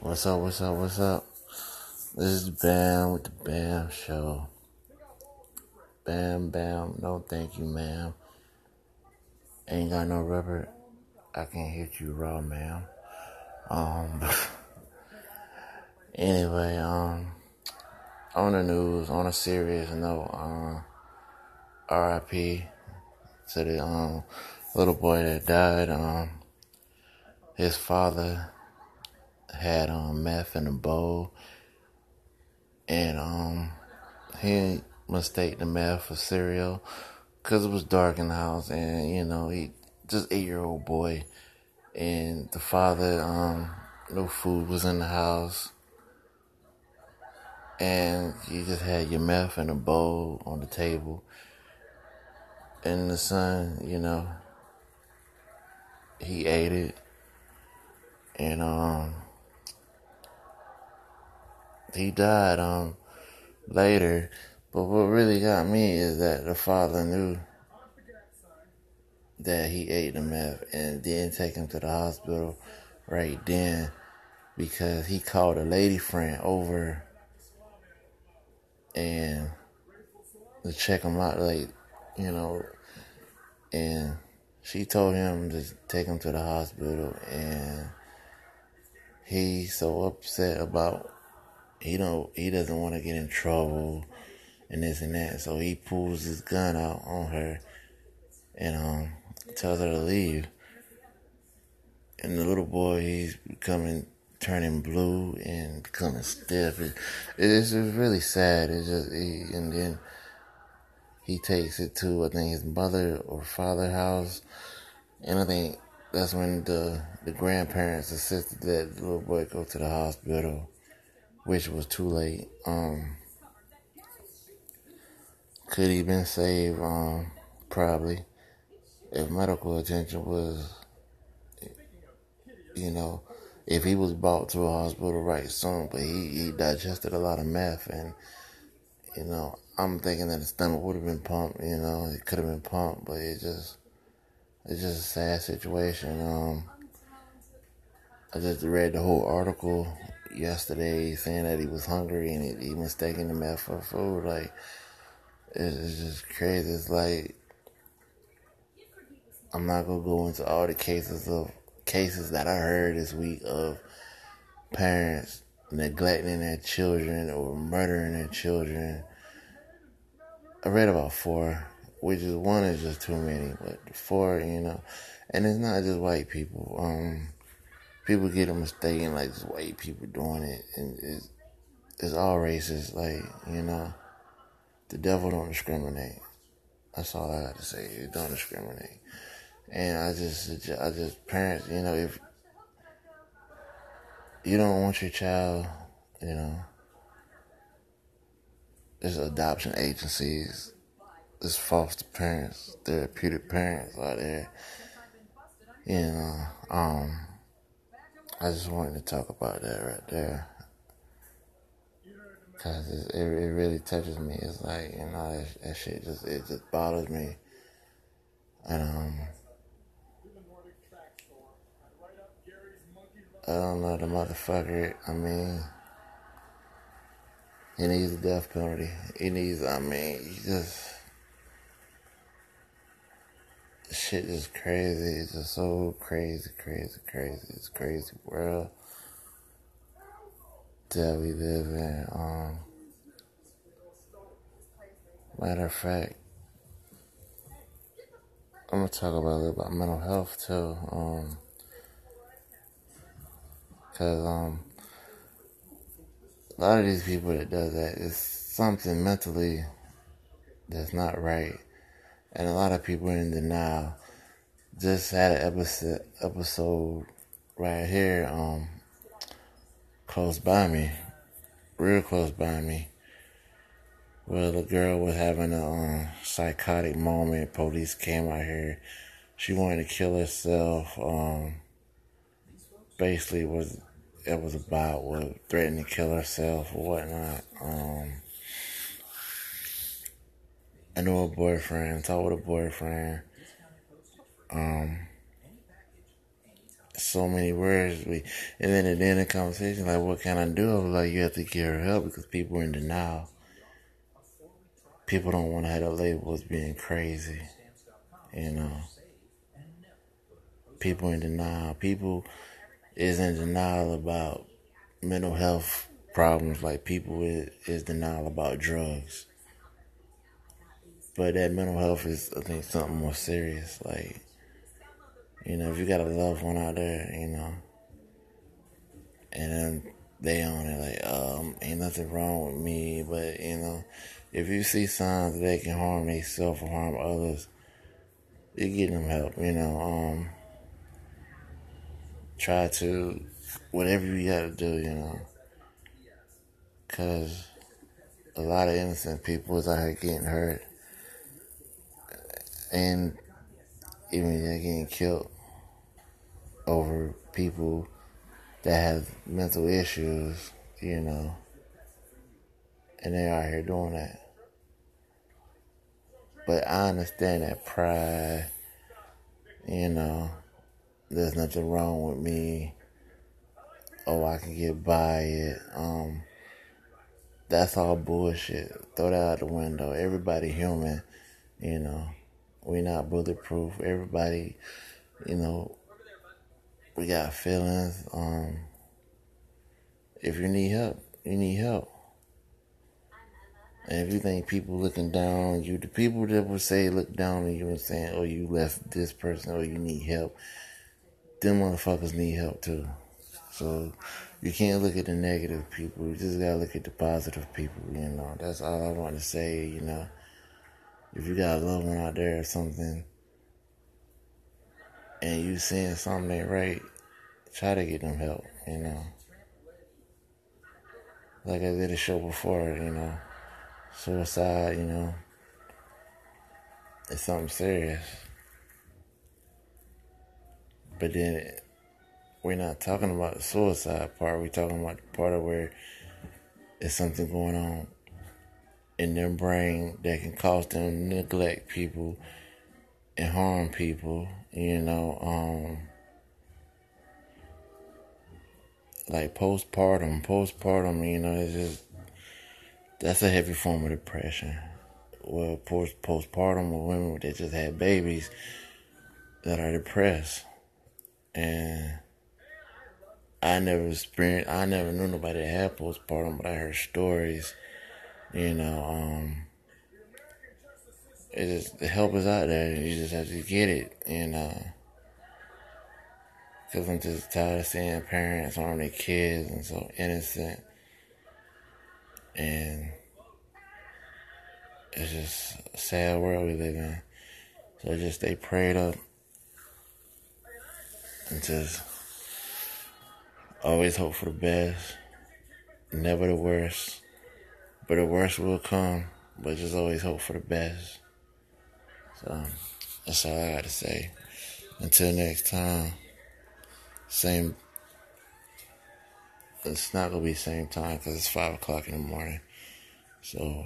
What's up, what's up, what's up? This is Bam with the Bam Show. Bam, bam, no thank you, ma'am. Ain't got no rubber. I can hit you raw, ma'am. Um, anyway, um, on the news, on a serious note, um, RIP to the, um, little boy that died, um, his father had um meth in a bowl, and um he mistake the meth for cereal because it was dark in the house, and you know he just eight year old boy, and the father um no food was in the house. And you just had your meth in a bowl on the table. And the son, you know, he ate it. And um he died um later. But what really got me is that the father knew that he ate the meth and didn't take him to the hospital right then because he called a lady friend over and to check him out like you know and she told him to take him to the hospital and he's so upset about he don't he doesn't want to get in trouble and this and that. So he pulls his gun out on her and um tells her to leave. And the little boy he's becoming turning blue and becoming stiff. It, it's just really sad. It's just he, and then he takes it to I think his mother or father house, and I think that's when the the grandparents insisted that little boy go to the hospital which was too late. Um, could he been saved? Um, probably, if medical attention was, you know, if he was brought to a hospital right soon. But he he digested a lot of meth, and you know, I'm thinking that his stomach would have been pumped. You know, it could have been pumped, but it just it's just a sad situation. Um, I just read the whole article yesterday saying that he was hungry and he, he mistaken the meth for food. Like, it's just crazy. It's like, I'm not gonna go into all the cases of cases that I heard this week of parents neglecting their children or murdering their children. I read about four, which is one is just too many, but four, you know, and it's not just white people. Um, people get it mistaken like just white people doing it, and it's it's all racist. Like you know, the devil don't discriminate. That's all I got to say. It don't discriminate, and I just I just parents, you know, if you don't want your child, you know, there's adoption agencies, there's foster parents, therapeutic parents out there. You know, um, I just wanted to talk about that right there. Cause it, it, really touches me. It's like, you know, that, that shit just, it just bothers me. And, um, I don't know, the motherfucker, I mean, he needs a death penalty. He needs, I mean, he just, shit is crazy. It's just so crazy, crazy, crazy. It's crazy world that we live in. Um, matter of fact, I'm gonna talk about a little bit about mental health too. Um, cause um, a lot of these people that does that is something mentally that's not right and a lot of people are in denial. Just had an episode episode right here, um, close by me, real close by me, where the girl was having a um, psychotic moment. Police came out here. She wanted to kill herself. Um, basically, was it was about was threatening to kill herself or whatnot. Um, I know a boyfriend, talk with a boyfriend. Um, so many words. We and then at the end of the conversation, like, what can I do? like, you have to get her help because people are in denial. People don't want to have a label as being crazy. You know, people in denial. People is in denial about mental health problems. Like people is, is denial about drugs. But that mental health is, I think, something more serious. Like you know, if you got a loved one out there, you know, and then they on it like, um, ain't nothing wrong with me, but you know, if you see signs that they can harm themselves or harm others, you get them help, you know, um, try to, whatever you gotta do, you know, cause a lot of innocent people is out here getting hurt, and even they're getting killed over people that have mental issues, you know, and they're out here doing that. But I understand that pride, you know, there's nothing wrong with me. Oh, I can get by it. Um, that's all bullshit. Throw that out the window. Everybody human, you know. We're not bulletproof. Everybody, you know, we got feelings. Um, if you need help, you need help. And if you think people looking down on you, the people that would say look down on you and saying, oh, you left this person or you need help, them motherfuckers need help too. So you can't look at the negative people. You just gotta look at the positive people, you know. That's all I want to say, you know if you got a loved one out there or something and you seeing something ain't right, try to get them help, you know. Like I did a show before, you know, suicide, you know, it's something serious. But then we're not talking about the suicide part, we're talking about the part of where it's something going on in their brain that can cause them to neglect people and harm people, you know, um, like postpartum, postpartum, you know, it's just, that's a heavy form of depression. Well, post, postpartum with women that just had babies that are depressed. And I never experienced, I never knew nobody that had postpartum, but I heard stories you know, um, it just, the help is out there. You just have to get it, you know. Cause I'm just tired of seeing parents harm their kids and so innocent. And it's just a sad world we live in. So just stay prayed up and just always hope for the best, never the worst. But the worst will come, but just always hope for the best. So that's all I got to say. Until next time, same. It's not gonna be same time because it's five o'clock in the morning. So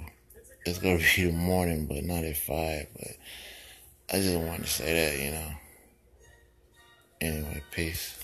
it's gonna be the morning, but not at five. But I just wanted to say that, you know. Anyway, peace.